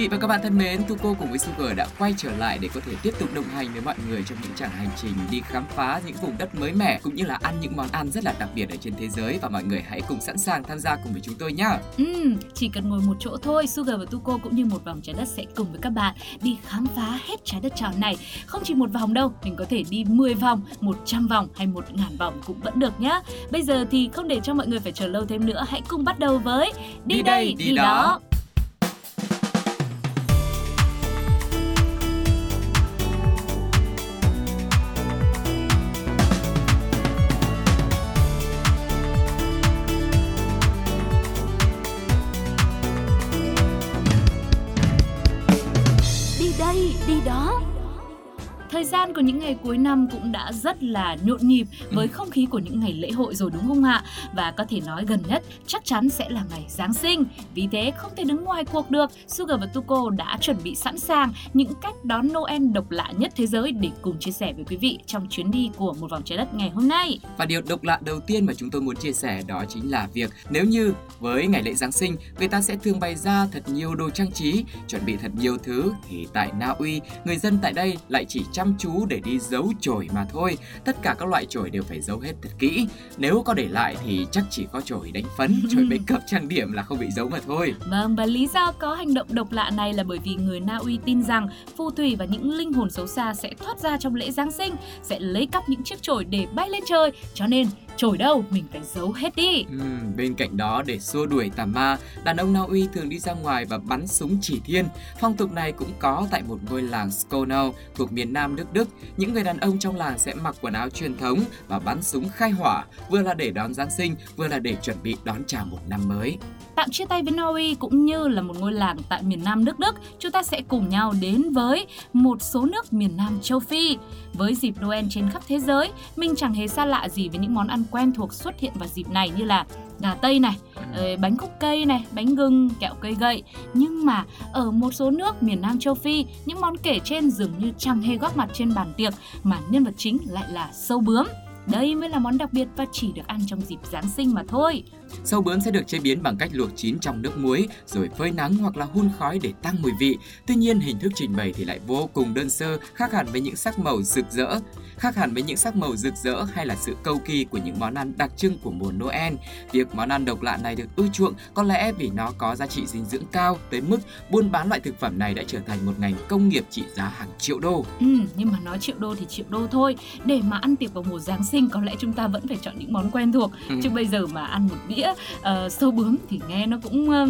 vị và các bạn thân mến, Tuko cùng với Sugar đã quay trở lại để có thể tiếp tục đồng hành với mọi người trong những chặng hành trình đi khám phá những vùng đất mới mẻ cũng như là ăn những món ăn rất là đặc biệt ở trên thế giới và mọi người hãy cùng sẵn sàng tham gia cùng với chúng tôi nhé. Ừm, chỉ cần ngồi một chỗ thôi, Sugar và Tuko cũng như một vòng trái đất sẽ cùng với các bạn đi khám phá hết trái đất tròn này. Không chỉ một vòng đâu, mình có thể đi 10 vòng, 100 vòng hay 1000 vòng cũng vẫn được nhá. Bây giờ thì không để cho mọi người phải chờ lâu thêm nữa, hãy cùng bắt đầu với Đi đây, đi đó. Đi Thời gian của những ngày cuối năm cũng đã rất là nhộn nhịp với không khí của những ngày lễ hội rồi đúng không ạ? Và có thể nói gần nhất chắc chắn sẽ là ngày Giáng sinh. Vì thế không thể đứng ngoài cuộc được, Sugar và Tuko đã chuẩn bị sẵn sàng những cách đón Noel độc lạ nhất thế giới để cùng chia sẻ với quý vị trong chuyến đi của một vòng trái đất ngày hôm nay. Và điều độc lạ đầu tiên mà chúng tôi muốn chia sẻ đó chính là việc nếu như với ngày lễ Giáng sinh người ta sẽ thường bày ra thật nhiều đồ trang trí, chuẩn bị thật nhiều thứ thì tại Na Uy, người dân tại đây lại chỉ chăm chú để đi giấu chổi mà thôi. Tất cả các loại chổi đều phải giấu hết thật kỹ. Nếu có để lại thì chắc chỉ có chổi đánh phấn, chổi make up trang điểm là không bị giấu mà thôi. Vâng, và lý do có hành động độc lạ này là bởi vì người Na Uy tin rằng phù thủy và những linh hồn xấu xa sẽ thoát ra trong lễ Giáng sinh, sẽ lấy cắp những chiếc chổi để bay lên trời. Cho nên, chổi đâu mình phải giấu hết đi. Ừm, bên cạnh đó để xua đuổi tà ma, đàn ông Na Uy thường đi ra ngoài và bắn súng chỉ thiên. Phong tục này cũng có tại một ngôi làng Skonau thuộc miền nam nước Đức. Những người đàn ông trong làng sẽ mặc quần áo truyền thống và bắn súng khai hỏa, vừa là để đón Giáng sinh, vừa là để chuẩn bị đón chào một năm mới. Tạm chia tay với Uy cũng như là một ngôi làng tại miền nam nước Đức, chúng ta sẽ cùng nhau đến với một số nước miền nam châu Phi. Với dịp Noel trên khắp thế giới, mình chẳng hề xa lạ gì với những món ăn quen thuộc xuất hiện vào dịp này như là gà tây này, ờ, bánh khúc cây này, bánh gừng, kẹo cây gậy. Nhưng mà ở một số nước miền Nam châu Phi, những món kể trên dường như chẳng hề góp mặt trên bàn tiệc mà nhân vật chính lại là sâu bướm. Đây mới là món đặc biệt và chỉ được ăn trong dịp Giáng sinh mà thôi. Sâu bướm sẽ được chế biến bằng cách luộc chín trong nước muối rồi phơi nắng hoặc là hun khói để tăng mùi vị. Tuy nhiên hình thức trình bày thì lại vô cùng đơn sơ, khác hẳn với những sắc màu rực rỡ. Khác hẳn với những sắc màu rực rỡ hay là sự cầu kỳ của những món ăn đặc trưng của mùa Noel, việc món ăn độc lạ này được ưa chuộng có lẽ vì nó có giá trị dinh dưỡng cao tới mức buôn bán loại thực phẩm này đã trở thành một ngành công nghiệp trị giá hàng triệu đô. Ừ, nhưng mà nói triệu đô thì triệu đô thôi. Để mà ăn tiệc vào mùa Giáng sinh có lẽ chúng ta vẫn phải chọn những món quen thuộc. Ừ. Chứ bây giờ mà ăn một đĩa uh, sâu bướm thì nghe nó cũng uh,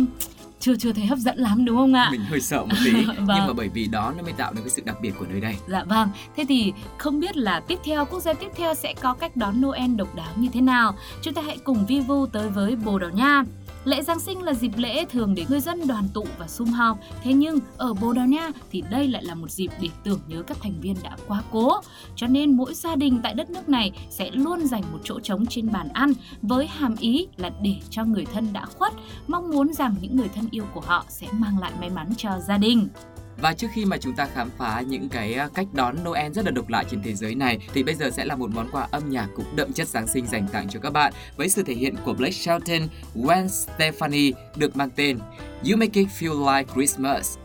chưa chưa thấy hấp dẫn lắm đúng không ạ? Mình hơi sợ một tí, Vâng. nhưng mà bởi vì đó nó mới tạo nên cái sự đặc biệt của nơi đây. Dạ vâng, thế thì không biết là tiếp theo, quốc gia tiếp theo sẽ có cách đón Noel độc đáo như thế nào? Chúng ta hãy cùng vi vu tới với Bồ Đào Nha. Lễ Giáng sinh là dịp lễ thường để người dân đoàn tụ và sum họp. Thế nhưng ở Bồ Đào Nha thì đây lại là một dịp để tưởng nhớ các thành viên đã quá cố. Cho nên mỗi gia đình tại đất nước này sẽ luôn dành một chỗ trống trên bàn ăn với hàm ý là để cho người thân đã khuất, mong muốn rằng những người thân yêu của họ sẽ mang lại may mắn cho gia đình. Và trước khi mà chúng ta khám phá những cái à, cách đón Noel rất là độc lạ trên thế giới này thì bây giờ sẽ là một món quà âm nhạc cũng đậm chất Giáng sinh dành tặng cho các bạn với sự thể hiện của Blake Shelton, Gwen Stefani được mang tên You Make It Feel Like Christmas.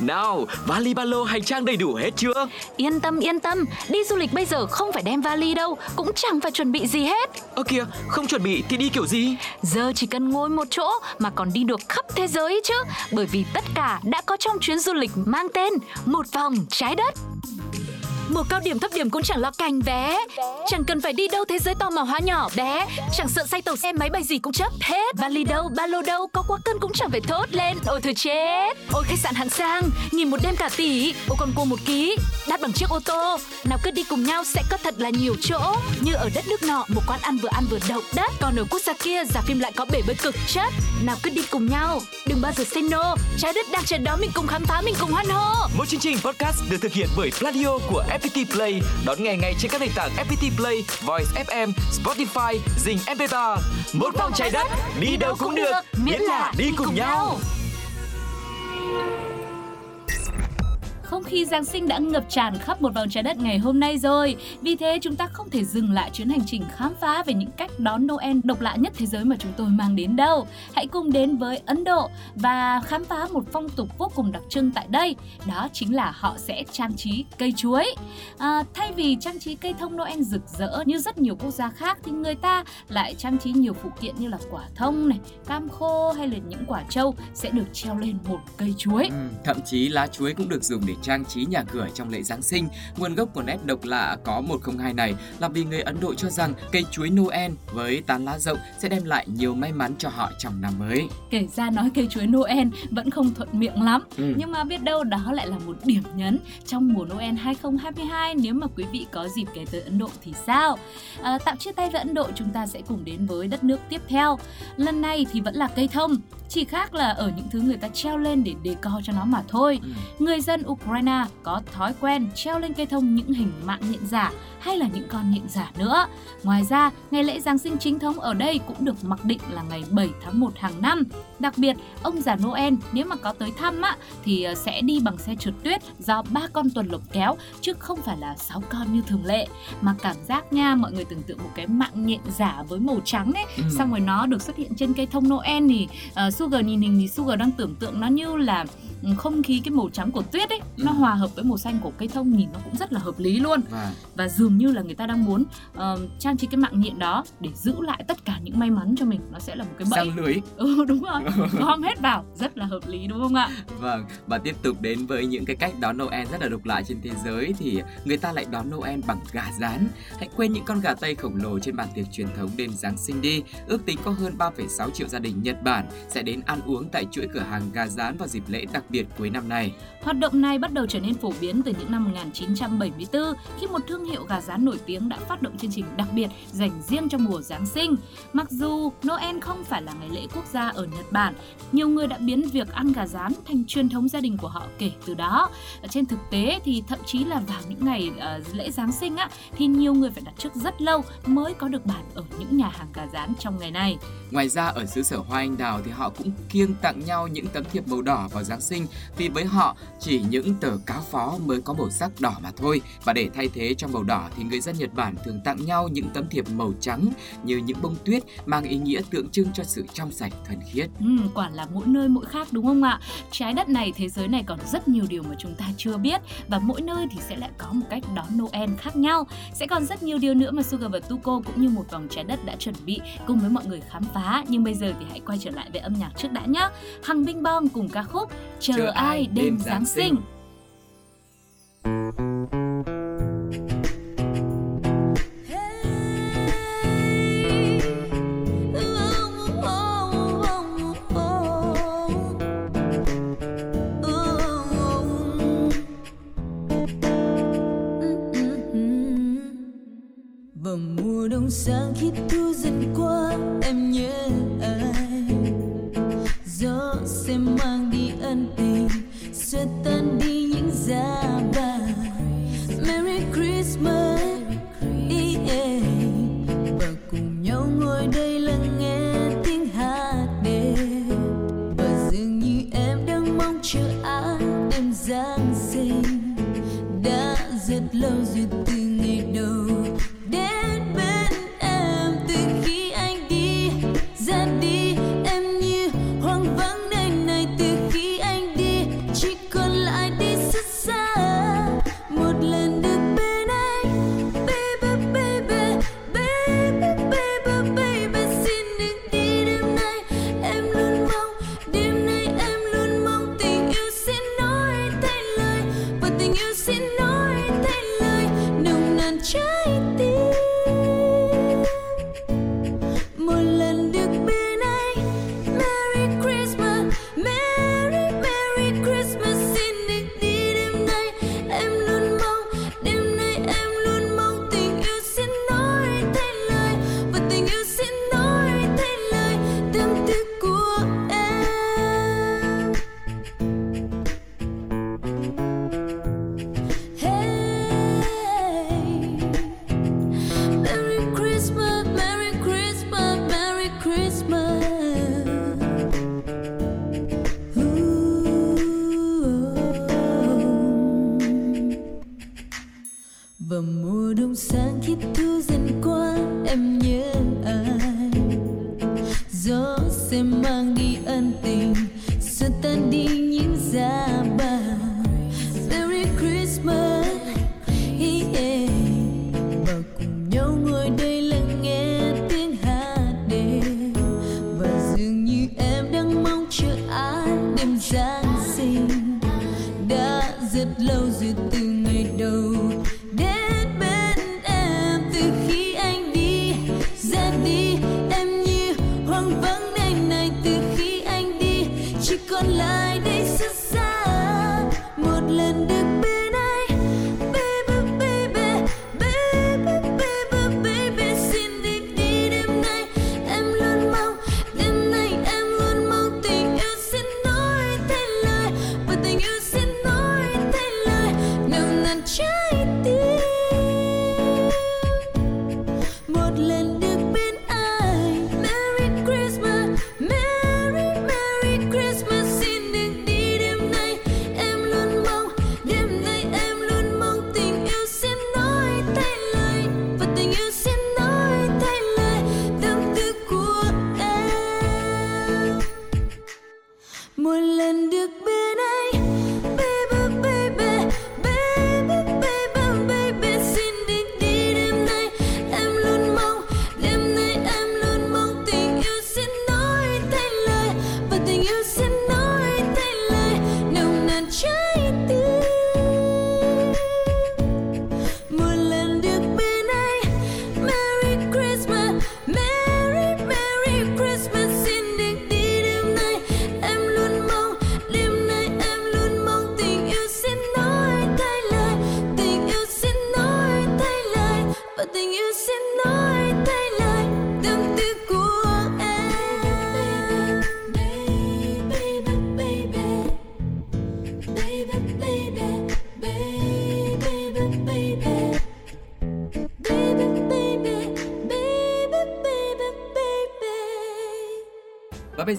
Nào, vali ba lô hành trang đầy đủ hết chưa? Yên tâm yên tâm, đi du lịch bây giờ không phải đem vali đâu, cũng chẳng phải chuẩn bị gì hết. Ơ kìa, không chuẩn bị thì đi kiểu gì? Giờ chỉ cần ngồi một chỗ mà còn đi được khắp thế giới chứ, bởi vì tất cả đã có trong chuyến du lịch mang tên Một vòng trái đất mùa cao điểm thấp điểm cũng chẳng lo cành vé Chẳng cần phải đi đâu thế giới to màu hóa nhỏ bé. Chẳng sợ say tàu xe máy bay gì cũng chấp hết. Vali đâu, ba lô đâu, có quá cân cũng chẳng phải thốt lên. Ôi thôi chết. Ôi khách sạn hạng sang, nghỉ một đêm cả tỷ. Ôi còn cô một ký, đắt bằng chiếc ô tô. Nào cứ đi cùng nhau sẽ có thật là nhiều chỗ. Như ở đất nước nọ, một quán ăn vừa ăn vừa động đất. Còn ở quốc gia kia, giả phim lại có bể bơi cực chất. Nào cứ đi cùng nhau, đừng bao giờ say no. Trái đất đang chờ đó mình cùng khám phá, mình cùng hoan hô. Mỗi chương trình podcast được thực hiện bởi Pladio của FPT Play. Đón nghe ngay trên các nền tảng FPT Play, Voice FM, Spotify, Zing MP3. Một vòng trái đất, đi đâu cũng được, miễn là đi cùng nhau. Không khí Giáng sinh đã ngập tràn khắp một vòng trái đất ngày hôm nay rồi. Vì thế chúng ta không thể dừng lại chuyến hành trình khám phá về những cách đón Noel độc lạ nhất thế giới mà chúng tôi mang đến đâu. Hãy cùng đến với Ấn Độ và khám phá một phong tục vô cùng đặc trưng tại đây. Đó chính là họ sẽ trang trí cây chuối. À, thay vì trang trí cây thông Noel rực rỡ như rất nhiều quốc gia khác thì người ta lại trang trí nhiều phụ kiện như là quả thông này, cam khô hay là những quả trâu sẽ được treo lên một cây chuối. Ừ, thậm chí lá chuối cũng được dùng để trang trí nhà cửa trong lễ Giáng sinh. Nguồn gốc của nét độc lạ có 102 này là vì người Ấn Độ cho rằng cây chuối Noel với tán lá rộng sẽ đem lại nhiều may mắn cho họ trong năm mới. Kể ra nói cây chuối Noel vẫn không thuận miệng lắm Ừ. Nhưng mà biết đâu đó lại là một điểm nhấn Trong mùa Noel 2022 Nếu mà quý vị có dịp ghé tới Ấn Độ thì sao à, Tạm chia tay với Ấn Độ Chúng ta sẽ cùng đến với đất nước tiếp theo Lần này thì vẫn là cây thông Chỉ khác là ở những thứ người ta treo lên để decor cho nó mà thôi Ừ. Người dân Ukraine có thói quen treo lên cây thông những hình mạng nhện giả hay là những con nhện giả nữa. Ngoài ra, ngày lễ Giáng sinh chính thống ở đây cũng được mặc định là ngày 7 tháng 1 hàng năm. Đặc biệt, ông già Noel nếu mà có tới thăm á thì ờ, sẽ đi bằng xe trượt tuyết do ba con tuần lộc kéo chứ không phải là sáu con như thường lệ. Mà cảm giác nha, mọi người tưởng tượng một cái mạng nhện giả với màu trắng ấy, Ừ. xong rồi nó được xuất hiện trên cây thông Noel thì ờ, Sugar nhìn hình thì Sugar đang tưởng tượng nó như là không khí cái màu trắng của tuyết ấy nó Ừ. hòa hợp với màu xanh của cây thông nhìn nó cũng rất là hợp lý luôn Và và dường như là người ta đang muốn ờ, trang trí cái mạng nhện đó để giữ lại tất cả những may mắn cho mình nó sẽ là một cái bẫy sang lưới. ừ đúng rồi gom hết vào rất là hợp lý đúng không ạ Vâng, và tiếp tục đến với những cái cách đón Noel rất là độc lạ trên thế giới thì người ta lại đón Noel bằng gà rán. Hãy quên những con gà Tây khổng lồ trên bàn tiệc truyền thống đêm Giáng sinh đi. Ước tính có hơn 3,6 triệu gia đình Nhật Bản sẽ đến ăn uống tại chuỗi cửa hàng gà rán vào dịp lễ đặc biệt cuối năm này. Hoạt động này bắt đầu trở nên phổ biến từ những năm 1974 khi một thương hiệu gà rán nổi tiếng đã phát động chương trình đặc biệt dành riêng cho mùa Giáng sinh. Mặc dù Noel không phải là ngày lễ quốc gia ở Nhật Bản, nhiều người đã biến việc ăn gà rán thành truyền thống gia đình của họ kể từ đó. Trên thực tế thì thậm chí là vào những ngày uh, lễ Giáng sinh á thì nhiều người phải đặt trước rất lâu mới có được bàn ở những nhà hàng gà rán trong ngày này. Ngoài ra ở xứ sở hoa anh đào thì họ cũng kiêng tặng nhau những tấm thiệp màu đỏ vào Giáng sinh vì với họ chỉ những tờ cáo phó mới có màu sắc đỏ mà thôi. Và để thay thế cho màu đỏ thì người dân Nhật Bản thường tặng nhau những tấm thiệp màu trắng như những bông tuyết mang ý nghĩa tượng trưng cho sự trong sạch thuần khiết. Ừ, quả là mỗi nơi mỗi khác đúng không ạ? Trái đất này, thế giới này còn rất nhiều điều mà chúng ta chưa biết và mỗi nơi thì sẽ lại có một cách đón Noel khác nhau. Sẽ còn rất nhiều điều nữa mà Sugar và Tuko cũng như một vòng trái đất đã chuẩn bị cùng với mọi người khám phá. Nhưng bây giờ thì hãy quay trở lại với âm nhạc trước đã nhé. Hằng Bing Bong cùng ca khúc Chờ, ai đêm Giáng sinh. sinh. Vào mùa đông sáng khi thu dần qua em Christmas sẽ mang đi ân tình Xua tan đi những giá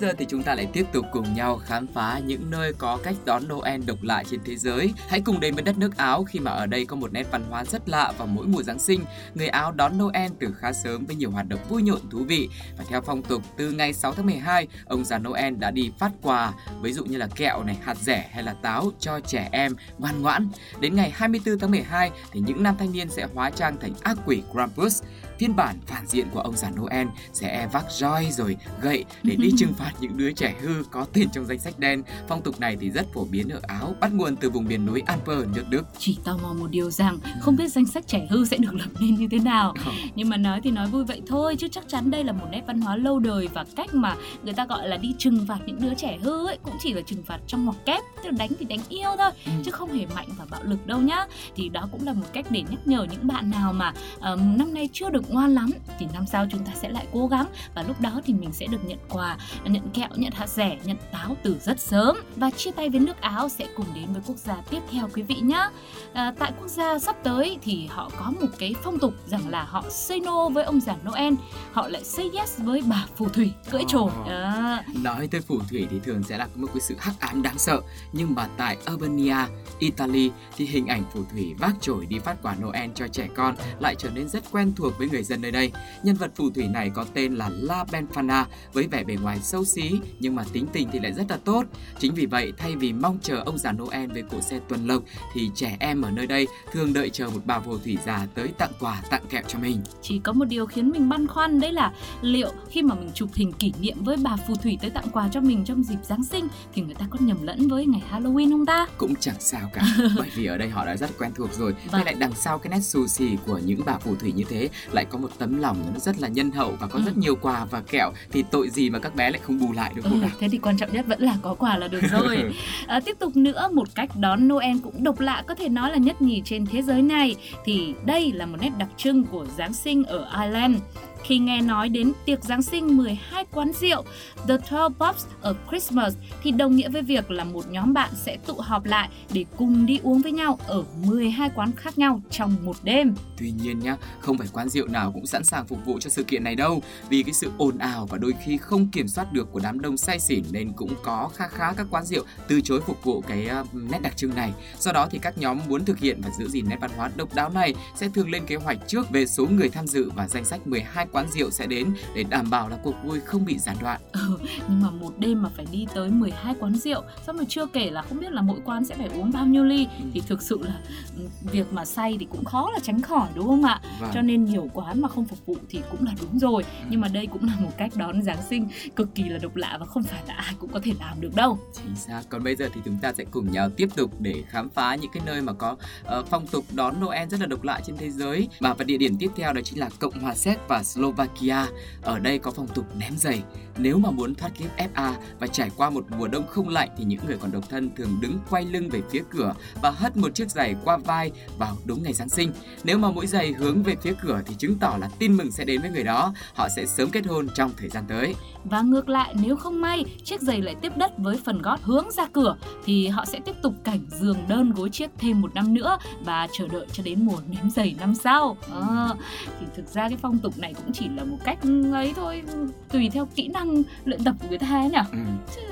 giờ thì chúng ta lại tiếp tục cùng nhau khám phá những nơi có cách đón Noel độc lạ trên thế giới. Hãy cùng đến với đất nước Áo khi mà ở đây có một nét văn hóa rất lạ vào mỗi mùa Giáng sinh. Người Áo đón Noel từ khá sớm với nhiều hoạt động vui nhộn thú vị. Và theo phong tục, từ ngày 6 tháng 12, ông già Noel đã đi phát quà, ví dụ như là kẹo này, hạt rẻ hay là táo cho trẻ em ngoan ngoãn. Đến ngày 24 tháng 12 thì những nam thanh niên sẽ hóa trang thành ác quỷ Krampus. Phiên bản phản diện của ông già Noel sẽ vác roi rồi gậy để đi trừng phạt những đứa trẻ hư có tên trong danh sách đen. Phong tục này thì rất phổ biến ở Áo, bắt nguồn từ vùng miền núi Alper, nước Đức. Chỉ tò mò một điều rằng không biết danh sách trẻ hư sẽ được lập nên như thế nào. Nhưng mà nói thì nói vui vậy thôi chứ chắc chắn đây là một nét văn hóa lâu đời và cách mà người ta gọi là đi trừng phạt những đứa trẻ hư ấy cũng chỉ là trừng phạt trong ngoặc kép, tức là đánh thì đánh yêu thôi Ừ. chứ không hề mạnh và bạo lực đâu nhá. Thì đó cũng là một cách để nhắc nhở những bạn nào mà ờ, năm nay chưa được ngoan lắm thì năm sau chúng ta sẽ lại cố gắng và lúc đó thì mình sẽ được nhận quà, nhận kẹo, nhận hạt rẻ, nhận táo từ rất sớm và chia tay với nước Áo sẽ cùng đến với quốc gia tiếp theo quý vị nhé. À, tại quốc gia sắp tới thì họ có một cái phong tục rằng là họ say no với ông già Noel, họ lại say yes với bà phù thủy cưỡi trồn. Ồ. Đó. Nói tới phù thủy thì thường sẽ là một cái sự hắc ám đáng sợ Nhưng mà tại Albania, Italy thì hình ảnh phù thủy vác chổi đi phát quà Noel cho trẻ con lại trở nên rất quen thuộc với người dân nơi đây Nhân vật phù thủy này có tên là La Benfana với vẻ bề ngoài xấu xí nhưng mà tính tình thì lại rất là tốt Chính vì vậy thay vì mong chờ ông già Noel với cỗ xe tuần lộc thì trẻ em ở nơi đây thường đợi chờ một bà phù thủy già tới tặng quà tặng kẹo cho mình Chỉ có một điều khiến mình băn khoăn đấy là liệu khi mà mình chụp hình kỷ niệm với bà phù thủy tới tặng quà cho mình trong dịp Giáng sinh thì người ta có nhầm lẫn với ngày Halloween không ta? cũng chẳng sao cả bởi vì ở đây họ đã rất quen thuộc rồi Vâng. với lại đằng sau cái nét xù xì của những bà phù thủy như thế lại có một tấm lòng nó rất là nhân hậu và có Ừ. rất nhiều quà và kẹo thì tội gì mà các bé lại không bù lại đúng không Ừ, nào thế thì quan trọng nhất vẫn là có quà là được rồi. À, tiếp tục nữa, một cách đón Noel cũng độc lạ có thể nói là nhất nhì trên thế giới này. Thì đây là một nét đặc trưng của Giáng sinh ở Ireland. Khi nghe nói đến tiệc Giáng sinh 12 quán rượu, The 12 Pubs ở Christmas thì đồng nghĩa với việc là một nhóm bạn sẽ tụ họp lại để cùng đi uống với nhau ở 12 quán khác nhau trong một đêm. tuy nhiên nhá, không phải quán rượu nào cũng sẵn sàng phục vụ cho sự kiện này đâu vì cái sự ồn ào và đôi khi không kiểm soát được của đám đông say xỉn nên cũng có khá khá các quán rượu từ chối phục vụ cái ờ, nét đặc trưng này do đó thì các nhóm muốn thực hiện và giữ gìn nét văn hóa độc đáo này sẽ thường lên kế hoạch trước về số người tham dự và danh sách 12 quán rượu sẽ đến để đảm bảo là cuộc vui không bị gián đoạn Ừ, nhưng mà một đêm mà phải đi tới 12 quán rượu xong rồi chưa kể là không biết là mỗi quán sẽ phải uống bao nhiêu ly Ừ. thì thực sự là ừ, việc mà say thì cũng khó là tránh khỏi đúng không ạ Vâng. cho nên nhiều quán mà không phục vụ thì cũng là đúng rồi nhưng mà đây cũng là một cách đón Giáng sinh cực kỳ là độc lạ và không phải là ai cũng có thể làm được đâu Chính xác. Còn bây giờ thì chúng ta sẽ cùng nhau tiếp tục để khám phá những cái nơi mà có ờ, phong tục đón Noel rất là độc lạ trên thế giới. Và và địa điểm tiếp theo đó chính là Cộng hòa Séc và Slovakia. Ở đây có phong tục ném giày. Nếu mà muốn thoát kiếp FA và trải qua một mùa đông không lạnh thì những người còn độc thân thường đứng quay lưng về phía cửa và hất một chiếc giày qua vai vào đúng ngày Giáng sinh. Nếu mà mỗi giày hướng về phía cửa thì chứng tỏ là tin mừng sẽ đến với người đó. Họ sẽ sớm kết hôn trong thời gian tới. và ngược lại nếu không may chiếc giày lại tiếp đất với phần gót hướng ra cửa thì họ sẽ tiếp tục cảnh giường đơn gối chiếc thêm một năm nữa và chờ đợi cho đến mùa ném giày năm sau À, thì thực ra cái phong tục này cũng chỉ là một cách ấy thôi tùy theo kỹ năng luyện tập của người ta ấy nhỉ Ừ.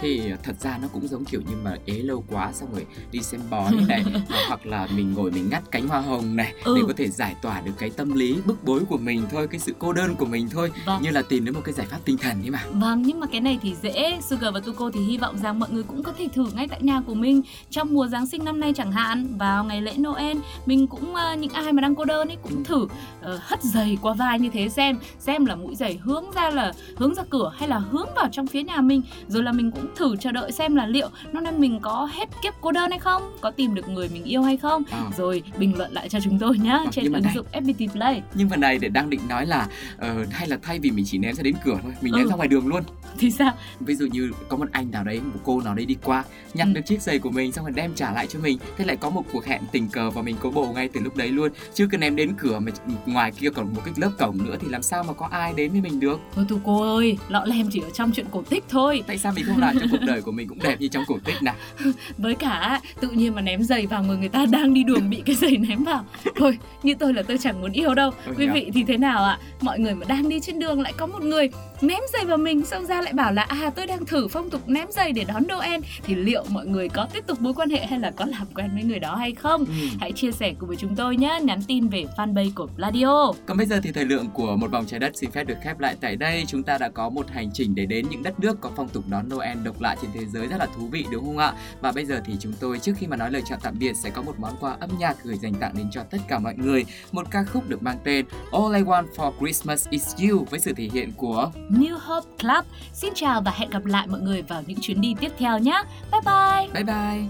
Thì thật ra nó cũng giống kiểu như mà ế lâu quá xong rồi đi xem bói này hoặc là mình ngồi mình ngắt cánh hoa hồng này Ừ. để có thể giải tỏa được cái tâm lý bức bối của mình thôi cái sự cô đơn của mình thôi Vâng. như là tìm đến một cái giải pháp tinh thần ấy mà Vâng, nhưng mà cái này thì dễ. Sugar và Tuko thì hy vọng rằng mọi người cũng có thể thử ngay tại nhà của mình trong mùa Giáng sinh năm nay chẳng hạn. Vào ngày lễ Noel, mình cũng ờ, những ai mà đang cô đơn ấy cũng thử ờ, hất giày qua vai như thế xem, xem là mũi giày hướng ra là hướng ra cửa hay là hướng vào trong phía nhà mình. Rồi là mình cũng thử chờ đợi xem là liệu năm nay mình có hết kiếp cô đơn hay không, có tìm được người mình yêu hay không. Ờ. Rồi bình luận lại cho chúng tôi nhá Ờ, trên ứng này- dụng FPT Play. nhưng mà này để đang định nói là ờ, hay là thay vì mình chỉ ném ra đến cửa thôi mình ném Ừ. ra ngoài đường luôn Thì sao? ví dụ như có một anh nào đấy một cô nào đấy đi qua nhặt Ừ. được chiếc giày của mình xong rồi đem trả lại cho mình thế lại có một cuộc hẹn tình cờ và mình có bồ ngay từ lúc đấy luôn chứ cứ ném đến cửa mà ngoài kia còn một cái lớp cổng nữa thì làm sao sao mà có ai đến với mình được Thôi thôi cô ơi, lọ lem chỉ ở trong chuyện cổ tích thôi. tại sao mình không làm cho cuộc đời của mình cũng đẹp như trong cổ tích nào Với cả tự nhiên mà ném giày vào người người ta đang đi đường bị cái giày ném vào. Thôi, như tôi là tôi chẳng muốn yêu đâu. Quý vị thì thế nào ạ? Mọi người mà đang đi trên đường lại có một người ném giày vào mình xong ra lại bảo là à tôi đang thử phong tục ném giày để đón Noel thì liệu mọi người có tiếp tục mối quan hệ hay là có làm quen với người đó hay không? Ừ. Hãy chia sẻ cùng với chúng tôi nhé, nhắn tin về fanpage của Pladio. Còn bây giờ thì thời lượng của một vòng trái đất xin phép được khép lại tại đây. Chúng ta đã có một hành trình để đến những đất nước có phong tục đón Noel độc lạ trên thế giới rất là thú vị đúng không ạ? Và bây giờ thì chúng tôi trước khi mà nói lời chào tạm biệt sẽ có một món quà âm nhạc gửi dành tặng đến cho tất cả mọi người. Một ca khúc được mang tên All I Want for Christmas is You với sự thể hiện của New Hope Club. Xin chào và hẹn gặp lại mọi người vào những chuyến đi tiếp theo nhé. Bye bye. Bye bye.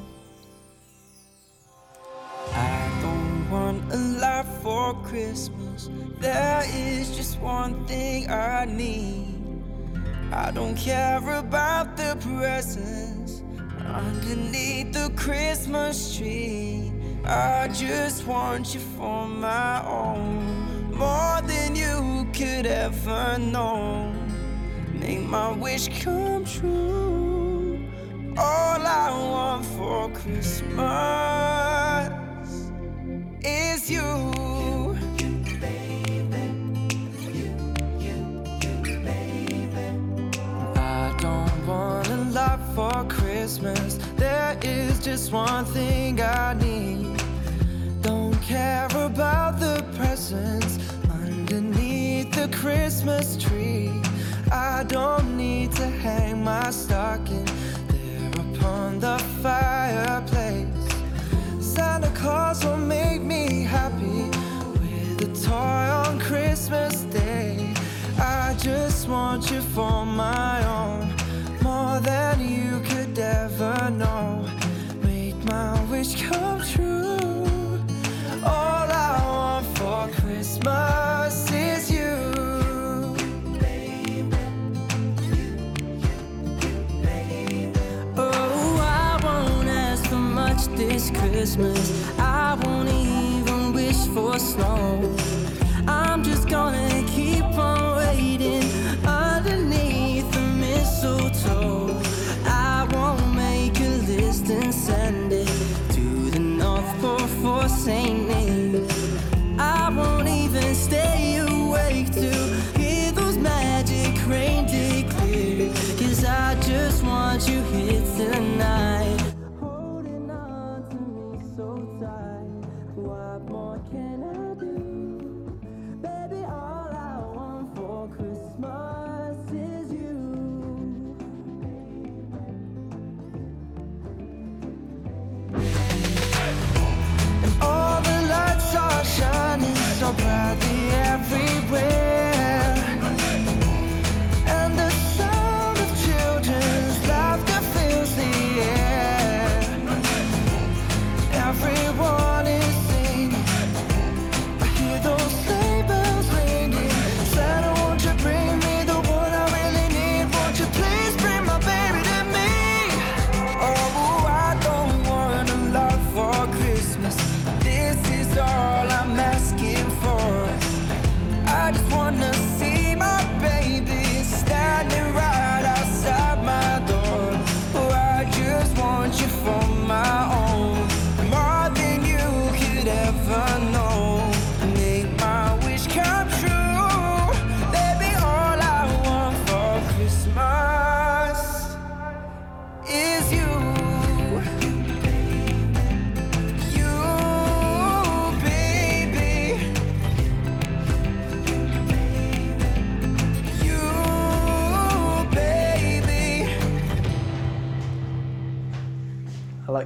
I don't want a lot for Christmas. There is just one thing I need. I don't care about the presents underneath the Christmas tree. I just want you for my own, more than you could ever know. Make my wish come true. All I want for Christmas is you. For Christmas. There is just one thing I need. Don't care about the presents underneath the Christmas tree. I don't need to hang my stocking wish come true. All I want for Christmas is you. Oh, I won't ask for much this Christmas. I won't even wish for snow.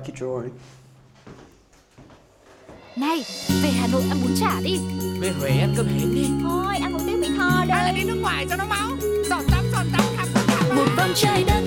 Your drawing. Này, về Hà Nội ăn bún chả đi. Về Huế ăn cơm hến đi. Thôi ăn một tiếng Mỹ Tho Hay là đây đi nước ngoài cho nó máu. Giọt tắm, giọt tắm, khắp khắp khắp Một vòng trái đất